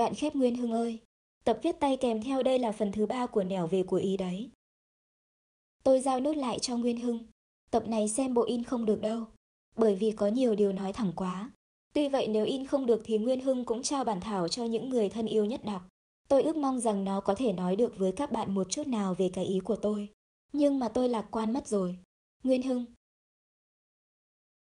bạn khép Nguyên Hưng ơi, tập viết tay kèm theo đây là phần thứ ba của nẻo về của ý đấy. Tôi giao nốt lại cho Nguyên Hưng. Tập này xem bộ in không được đâu, bởi vì có nhiều điều nói thẳng quá. Tuy vậy nếu in không được thì Nguyên Hưng cũng trao bản thảo cho những người thân yêu nhất đọc. Tôi ước mong rằng nó có thể nói được với các bạn một chút nào về cái ý của tôi. Nhưng mà tôi lạc quan mất rồi. Nguyên Hưng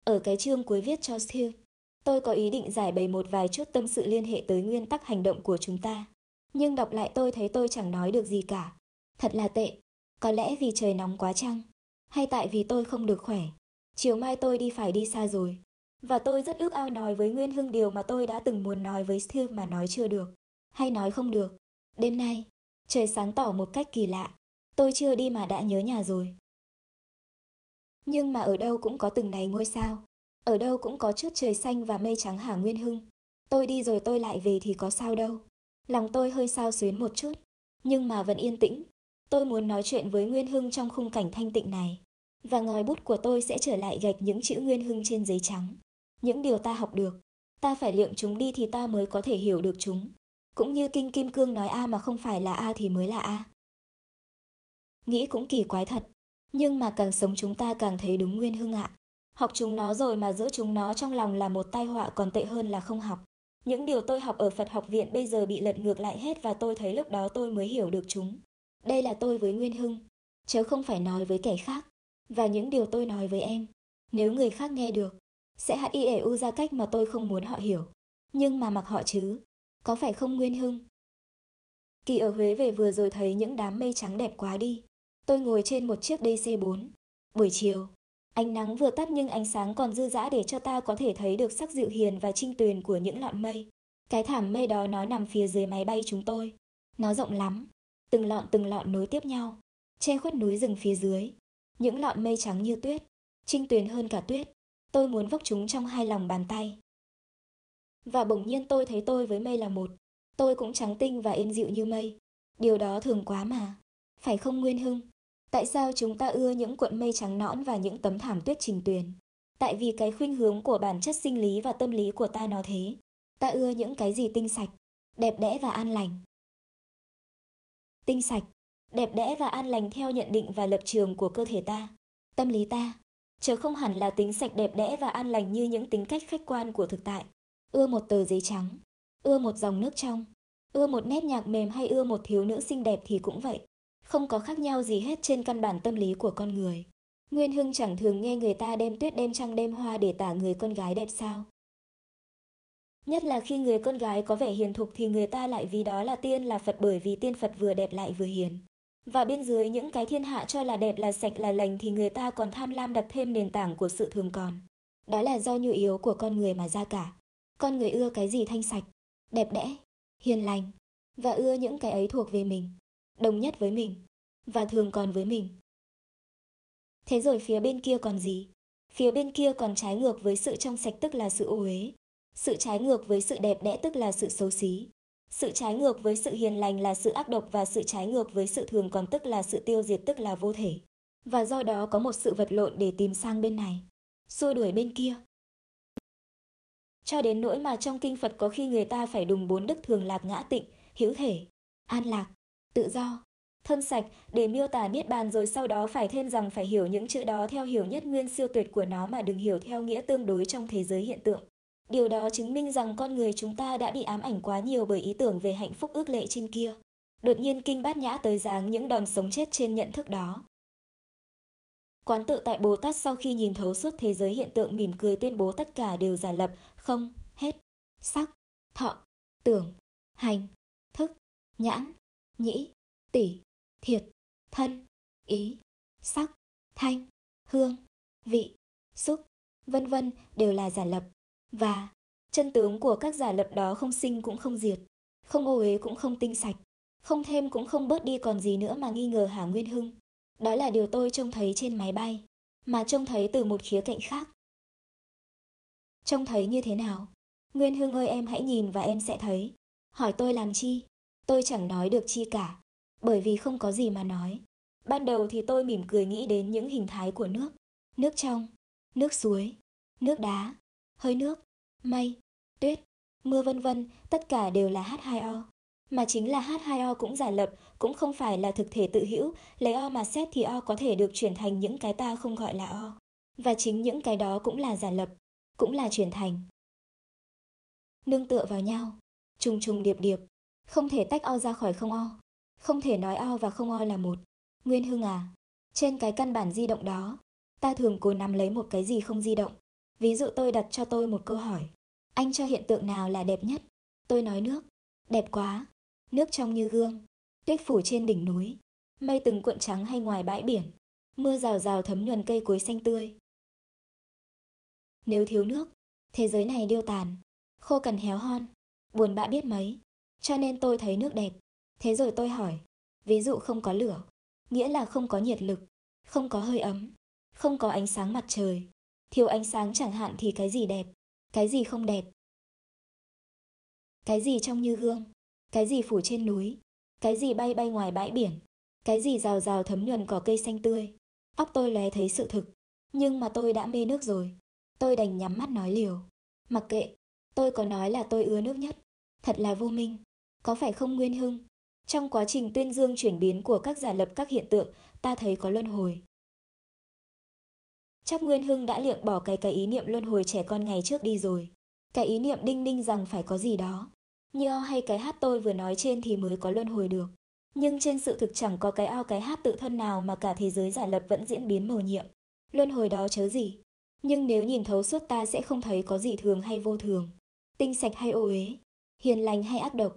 Ở cái chương cuối viết cho Steve, tôi có ý định giải bày một vài chút tâm sự liên hệ tới nguyên tắc hành động của chúng ta. Nhưng đọc lại tôi thấy tôi chẳng nói được gì cả. Thật là tệ. Có lẽ vì trời nóng quá chăng? Hay tại vì tôi không được khỏe? Chiều mai tôi đi phải đi xa rồi. Và tôi rất ước ao nói với Nguyên Hưng điều mà tôi đã từng muốn nói với Steve mà nói chưa được. Hay nói không được. Đêm nay, trời sáng tỏ một cách kỳ lạ. Tôi chưa đi mà đã nhớ nhà rồi. Nhưng mà ở đâu cũng có từng này ngôi sao. Ở đâu cũng có chút trời xanh và mây trắng Hà Nguyên Hưng. Tôi đi rồi tôi lại về thì có sao đâu. Lòng tôi hơi sao xuyến một chút, nhưng mà vẫn yên tĩnh. Tôi muốn nói chuyện với Nguyên Hưng trong khung cảnh thanh tịnh này. Và ngòi bút của tôi sẽ trở lại gạch những chữ Nguyên Hưng trên giấy trắng. Những điều ta học được, ta phải liệng chúng đi thì ta mới có thể hiểu được chúng. Cũng như Kinh Kim Cương nói A mà không phải là A thì mới là A. Nghĩ cũng kỳ quái thật, nhưng mà càng sống chúng ta càng thấy đúng Nguyên Hưng ạ. Học chúng nó rồi mà giữ chúng nó trong lòng là một tai họa còn tệ hơn là không học. Những điều tôi học ở Phật học viện bây giờ bị lật ngược lại hết và tôi thấy lúc đó tôi mới hiểu được chúng. Đây là tôi với Nguyên Hưng, chứ không phải nói với kẻ khác. Và những điều tôi nói với em, nếu người khác nghe được, sẽ hãy y ẻ u ra cách mà tôi không muốn họ hiểu. Nhưng mà mặc họ chứ, có phải không Nguyên Hưng? Kỳ ở Huế về vừa rồi thấy những đám mây trắng đẹp quá đi. Tôi ngồi trên một chiếc DC4. Buổi chiều, ánh nắng vừa tắt nhưng ánh sáng còn dư dã để cho ta có thể thấy được sắc dịu hiền và trinh tuyền của những lọn mây. Cái thảm mây đó nó nằm phía dưới máy bay chúng tôi. Nó rộng lắm, từng lọn từng lọn nối tiếp nhau, che khuất núi rừng phía dưới. Những lọn mây trắng như tuyết, trinh tuyền hơn cả tuyết. Tôi muốn vốc chúng trong hai lòng bàn tay. Và bỗng nhiên tôi thấy tôi với mây là một. Tôi cũng trắng tinh và êm dịu như mây. Điều đó thường quá mà. Phải không Nguyên Hưng? Tại sao chúng ta ưa những cuộn mây trắng nõn và những tấm thảm tuyết trình tuyền? Tại vì cái khuynh hướng của bản chất sinh lý và tâm lý của ta nó thế. Ta ưa những cái gì tinh sạch, đẹp đẽ và an lành. Tinh sạch, đẹp đẽ và an lành theo nhận định và lập trường của cơ thể ta, tâm lý ta, chứ không hẳn là tính sạch đẹp đẽ và an lành như những tính cách khách quan của thực tại. Ưa một tờ giấy trắng, ưa một dòng nước trong, ưa một nét nhạc mềm hay ưa một thiếu nữ xinh đẹp thì cũng vậy. Không có khác nhau gì hết trên căn bản tâm lý của con người. Nguyên Hưng chẳng thường nghe người ta đem tuyết đem trăng đem hoa để tả người con gái đẹp sao. Nhất là khi người con gái có vẻ hiền thục thì người ta lại vì đó là tiên là Phật bởi vì tiên Phật vừa đẹp lại vừa hiền. Và bên dưới những cái thiên hạ cho là đẹp là sạch là lành thì người ta còn tham lam đặt thêm nền tảng của sự thường còn. Đó là do nhu yếu của con người mà ra cả. Con người ưa cái gì thanh sạch, đẹp đẽ, hiền lành và ưa những cái ấy thuộc về mình, đồng nhất với mình và thường còn với mình. Thế rồi phía bên kia còn gì? Phía bên kia còn trái ngược với sự trong sạch tức là sự ô uế, sự trái ngược với sự đẹp đẽ tức là sự xấu xí. Sự trái ngược với sự hiền lành là sự ác độc và sự trái ngược với sự thường còn tức là sự tiêu diệt tức là vô thể. Và do đó có một sự vật lộn để tìm sang bên này, xua đuổi bên kia. Cho đến nỗi mà trong kinh Phật có khi người ta phải đùng bốn đức thường lạc ngã tịnh, hữu thể, an lạc, tự do, thân sạch để miêu tả niết bàn rồi sau đó phải thêm rằng phải hiểu những chữ đó theo hiểu nhất nguyên siêu tuyệt của nó mà đừng hiểu theo nghĩa tương đối trong thế giới hiện tượng. Điều đó chứng minh rằng con người chúng ta đã bị ám ảnh quá nhiều bởi ý tưởng về hạnh phúc ước lệ trên kia. Đột nhiên kinh bát nhã tới dáng những đòn sống chết trên nhận thức đó. Quán tự tại Bồ Tát sau khi nhìn thấu suốt thế giới hiện tượng mỉm cười tuyên bố tất cả đều giả lập, không, hết, sắc, thọ, tưởng, hành, thức, nhãn, nhĩ, tỷ, thiệt, thân, ý, sắc, thanh, hương, vị, xúc, vân vân đều là giả lập. Và chân tướng của các giả lập đó không sinh cũng không diệt, không ô uế cũng không tinh sạch, không thêm cũng không bớt đi còn gì nữa mà nghi ngờ Hà Nguyên Hưng. Đó là điều tôi trông thấy trên máy bay, mà trông thấy từ một khía cạnh khác. Trông thấy như thế nào? Nguyên Hưng ơi em hãy nhìn và em sẽ thấy. Hỏi tôi làm chi? Tôi chẳng nói được chi cả, bởi vì không có gì mà nói. Ban đầu thì tôi mỉm cười nghĩ đến những hình thái của nước. Nước trong, nước suối, nước đá, hơi nước, mây, tuyết, mưa vân vân, tất cả đều là H2O. Mà chính là H2O cũng giả lập, cũng không phải là thực thể tự hữu, lấy O mà xét thì O có thể được chuyển thành những cái ta không gọi là O. Và chính những cái đó cũng là giả lập, cũng là chuyển thành. Nương tựa vào nhau, trùng trùng điệp điệp, không thể tách O ra khỏi không O, không thể nói O và không O là một. Nguyên Hưng à, trên cái căn bản di động đó, ta thường cố nắm lấy một cái gì không di động. Ví dụ tôi đặt cho tôi một câu hỏi. Anh cho hiện tượng nào là đẹp nhất? Tôi nói nước. Đẹp quá. Nước trong như gương. Tuyết phủ trên đỉnh núi. Mây từng cuộn trắng hay ngoài bãi biển. Mưa rào rào thấm nhuần cây cối xanh tươi. Nếu thiếu nước, thế giới này điêu tàn. Khô cằn héo hon. Buồn bã biết mấy. Cho nên tôi thấy nước đẹp. Thế rồi tôi hỏi. Ví dụ không có lửa. Nghĩa là không có nhiệt lực. Không có hơi ấm. Không có ánh sáng mặt trời Thiếu ánh sáng chẳng hạn thì cái gì đẹp, cái gì không đẹp. Cái gì trong như gương, cái gì phủ trên núi, cái gì bay bay ngoài bãi biển, cái gì rào rào thấm nhuần cỏ cây xanh tươi. Óc tôi lóe thấy sự thực, nhưng mà tôi đã mê nước rồi. Tôi đành nhắm mắt nói liều. Mặc kệ, tôi có nói là tôi ưa nước nhất. Thật là vô minh. Có phải không Nguyên Hưng? Trong quá trình tuyên dương chuyển biến của các giả lập các hiện tượng, ta thấy có luân hồi. Chắc Nguyên Hưng đã liệng bỏ cái cái ý niệm luân hồi trẻ con ngày trước đi rồi. Cái ý niệm đinh ninh rằng phải có gì đó. Như o hay cái hát tôi vừa nói trên thì mới có luân hồi được. Nhưng trên sự thực chẳng có cái ao cái hát tự thân nào mà cả thế giới giả lập vẫn diễn biến màu nhiệm. Luân hồi đó chớ gì. Nhưng nếu nhìn thấu suốt ta sẽ không thấy có gì thường hay vô thường. Tinh sạch hay ô uế. Hiền lành hay ác độc.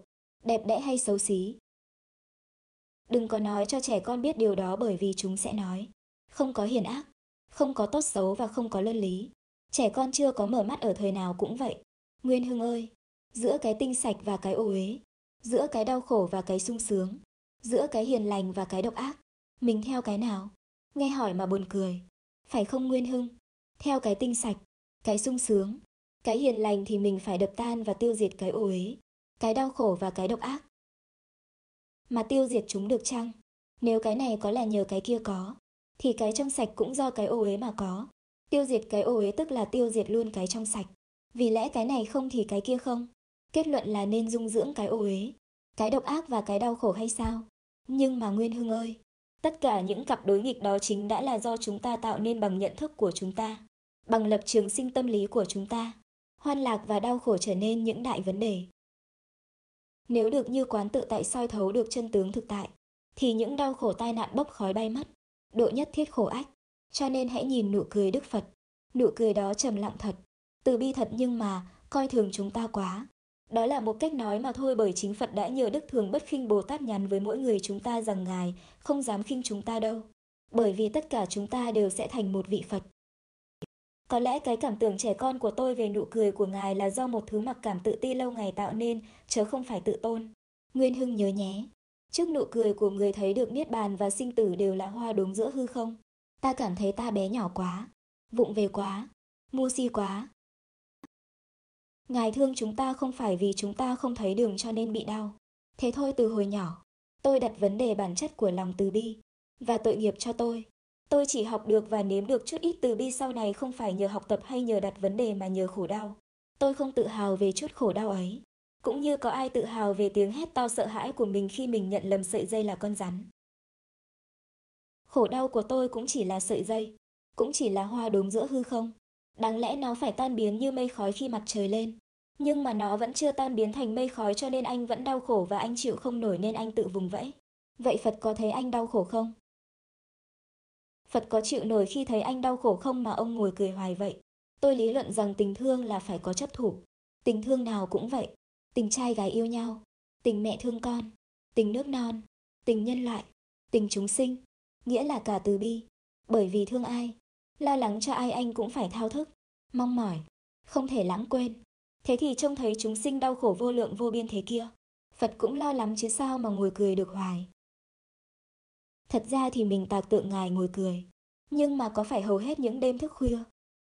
Đẹp đẽ hay xấu xí. Đừng có nói cho trẻ con biết điều đó bởi vì chúng sẽ nói. Không có hiền ác không có tốt xấu và không có luân lý. Trẻ con chưa có mở mắt ở thời nào cũng vậy. Nguyên Hưng ơi, giữa cái tinh sạch và cái ô uế, giữa cái đau khổ và cái sung sướng, giữa cái hiền lành và cái độc ác, mình theo cái nào? Nghe hỏi mà buồn cười. Phải không Nguyên Hưng? Theo cái tinh sạch, cái sung sướng, cái hiền lành thì mình phải đập tan và tiêu diệt cái ô uế, cái đau khổ và cái độc ác. Mà tiêu diệt chúng được chăng? Nếu cái này có là nhờ cái kia có, thì cái trong sạch cũng do cái ô uế mà có. Tiêu diệt cái ô uế tức là tiêu diệt luôn cái trong sạch. Vì lẽ cái này không thì cái kia không. Kết luận là nên dung dưỡng cái ô uế, cái độc ác và cái đau khổ hay sao? Nhưng mà Nguyên Hưng ơi, tất cả những cặp đối nghịch đó chính đã là do chúng ta tạo nên bằng nhận thức của chúng ta, bằng lập trường sinh tâm lý của chúng ta. Hoan lạc và đau khổ trở nên những đại vấn đề. Nếu được như quán tự tại soi thấu được chân tướng thực tại, thì những đau khổ tai nạn bốc khói bay mất độ nhất thiết khổ ách. Cho nên hãy nhìn nụ cười Đức Phật. Nụ cười đó trầm lặng thật, từ bi thật nhưng mà coi thường chúng ta quá. Đó là một cách nói mà thôi bởi chính Phật đã nhờ Đức Thường Bất khinh Bồ Tát nhắn với mỗi người chúng ta rằng Ngài không dám khinh chúng ta đâu. Bởi vì tất cả chúng ta đều sẽ thành một vị Phật. Có lẽ cái cảm tưởng trẻ con của tôi về nụ cười của Ngài là do một thứ mặc cảm tự ti lâu ngày tạo nên, chứ không phải tự tôn. Nguyên Hưng nhớ nhé. Trước nụ cười của người thấy được niết bàn và sinh tử đều là hoa đốm giữa hư không. Ta cảm thấy ta bé nhỏ quá, vụng về quá, mua si quá. Ngài thương chúng ta không phải vì chúng ta không thấy đường cho nên bị đau. Thế thôi từ hồi nhỏ, tôi đặt vấn đề bản chất của lòng từ bi và tội nghiệp cho tôi. Tôi chỉ học được và nếm được chút ít từ bi sau này không phải nhờ học tập hay nhờ đặt vấn đề mà nhờ khổ đau. Tôi không tự hào về chút khổ đau ấy cũng như có ai tự hào về tiếng hét to sợ hãi của mình khi mình nhận lầm sợi dây là con rắn. Khổ đau của tôi cũng chỉ là sợi dây, cũng chỉ là hoa đốm giữa hư không. Đáng lẽ nó phải tan biến như mây khói khi mặt trời lên. Nhưng mà nó vẫn chưa tan biến thành mây khói cho nên anh vẫn đau khổ và anh chịu không nổi nên anh tự vùng vẫy. Vậy Phật có thấy anh đau khổ không? Phật có chịu nổi khi thấy anh đau khổ không mà ông ngồi cười hoài vậy? Tôi lý luận rằng tình thương là phải có chấp thủ. Tình thương nào cũng vậy, tình trai gái yêu nhau, tình mẹ thương con, tình nước non, tình nhân loại, tình chúng sinh, nghĩa là cả từ bi. Bởi vì thương ai, lo lắng cho ai anh cũng phải thao thức, mong mỏi, không thể lãng quên. Thế thì trông thấy chúng sinh đau khổ vô lượng vô biên thế kia, Phật cũng lo lắm chứ sao mà ngồi cười được hoài. Thật ra thì mình tạc tượng ngài ngồi cười, nhưng mà có phải hầu hết những đêm thức khuya,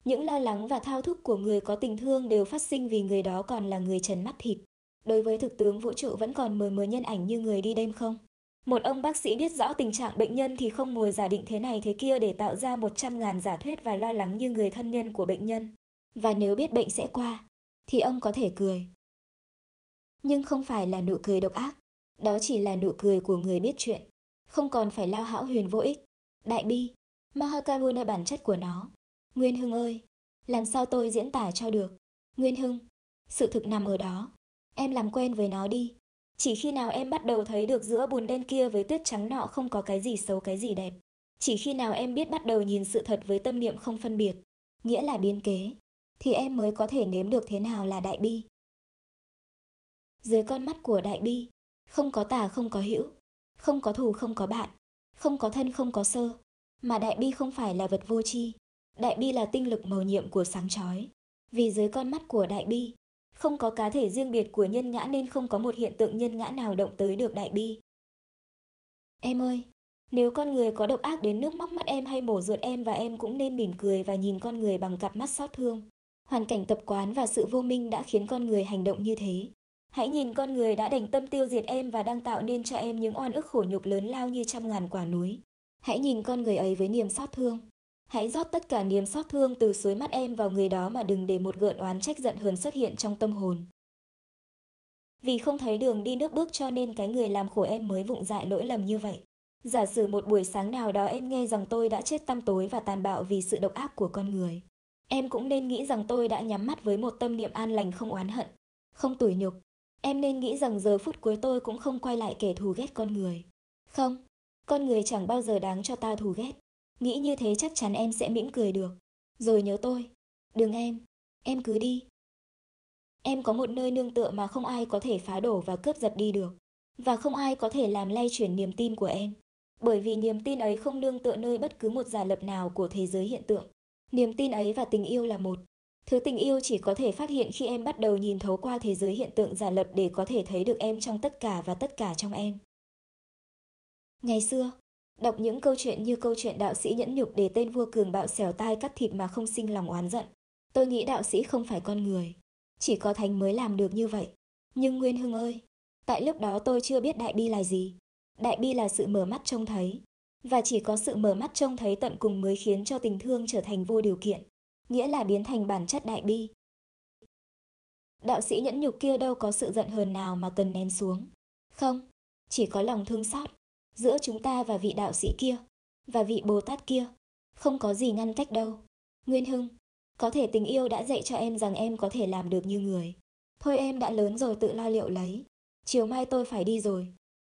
những lo lắng và thao thức của người có tình thương đều phát sinh vì người đó còn là người trần mắt thịt, Đối với thực tướng vũ trụ vẫn còn mờ mờ nhân ảnh như người đi đêm không? Một ông bác sĩ biết rõ tình trạng bệnh nhân thì không ngồi giả định thế này thế kia để tạo ra một trăm ngàn giả thuyết và lo lắng như người thân nhân của bệnh nhân. Và nếu biết bệnh sẽ qua, thì ông có thể cười. Nhưng không phải là nụ cười độc ác. Đó chỉ là nụ cười của người biết chuyện. Không còn phải lao hão huyền vô ích. Đại bi, Mahakaru là bản chất của nó. Nguyên Hưng ơi, làm sao tôi diễn tả cho được? Nguyên Hưng, sự thực nằm ở đó. Em làm quen với nó đi. Chỉ khi nào em bắt đầu thấy được giữa bùn đen kia với tuyết trắng nọ không có cái gì xấu cái gì đẹp. Chỉ khi nào em biết bắt đầu nhìn sự thật với tâm niệm không phân biệt, nghĩa là biến kế, thì em mới có thể nếm được thế nào là đại bi. Dưới con mắt của đại bi, không có tà không có hữu, không có thù không có bạn, không có thân không có sơ, mà đại bi không phải là vật vô tri, đại bi là tinh lực màu nhiệm của sáng chói. Vì dưới con mắt của đại bi, không có cá thể riêng biệt của nhân ngã nên không có một hiện tượng nhân ngã nào động tới được đại bi. Em ơi, nếu con người có độc ác đến nước móc mắt em hay mổ ruột em và em cũng nên mỉm cười và nhìn con người bằng cặp mắt xót thương. Hoàn cảnh tập quán và sự vô minh đã khiến con người hành động như thế. Hãy nhìn con người đã đành tâm tiêu diệt em và đang tạo nên cho em những oan ức khổ nhục lớn lao như trăm ngàn quả núi. Hãy nhìn con người ấy với niềm xót thương. Hãy rót tất cả niềm xót thương từ suối mắt em vào người đó mà đừng để một gợn oán trách giận hờn xuất hiện trong tâm hồn. Vì không thấy đường đi nước bước cho nên cái người làm khổ em mới vụng dại lỗi lầm như vậy. Giả sử một buổi sáng nào đó em nghe rằng tôi đã chết tăm tối và tàn bạo vì sự độc ác của con người. Em cũng nên nghĩ rằng tôi đã nhắm mắt với một tâm niệm an lành không oán hận, không tủi nhục. Em nên nghĩ rằng giờ phút cuối tôi cũng không quay lại kẻ thù ghét con người. Không, con người chẳng bao giờ đáng cho ta thù ghét. Nghĩ như thế chắc chắn em sẽ mỉm cười được. Rồi nhớ tôi. Đừng em, em cứ đi. Em có một nơi nương tựa mà không ai có thể phá đổ và cướp giật đi được. Và không ai có thể làm lay chuyển niềm tin của em. Bởi vì niềm tin ấy không nương tựa nơi bất cứ một giả lập nào của thế giới hiện tượng. Niềm tin ấy và tình yêu là một. Thứ tình yêu chỉ có thể phát hiện khi em bắt đầu nhìn thấu qua thế giới hiện tượng giả lập để có thể thấy được em trong tất cả và tất cả trong em. Ngày xưa, đọc những câu chuyện như câu chuyện đạo sĩ nhẫn nhục để tên vua cường bạo xẻo tai cắt thịt mà không sinh lòng oán giận. Tôi nghĩ đạo sĩ không phải con người. Chỉ có thánh mới làm được như vậy. Nhưng Nguyên Hưng ơi, tại lúc đó tôi chưa biết đại bi là gì. Đại bi là sự mở mắt trông thấy. Và chỉ có sự mở mắt trông thấy tận cùng mới khiến cho tình thương trở thành vô điều kiện. Nghĩa là biến thành bản chất đại bi. Đạo sĩ nhẫn nhục kia đâu có sự giận hờn nào mà cần nén xuống. Không, chỉ có lòng thương xót. Giữa chúng ta và vị đạo sĩ kia, và vị Bồ Tát kia, không có gì ngăn cách đâu. Nguyên Hưng, có thể tình yêu đã dạy cho em rằng em có thể làm được như người. Thôi em đã lớn rồi tự lo liệu lấy. Chiều mai tôi phải đi rồi.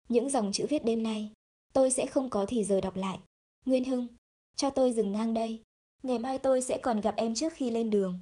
Những dòng chữ viết đêm nay, tôi sẽ không có thì giờ đọc lại. Nguyên Hưng, cho tôi dừng ngang đây. Ngày mai tôi sẽ còn gặp em trước khi lên đường.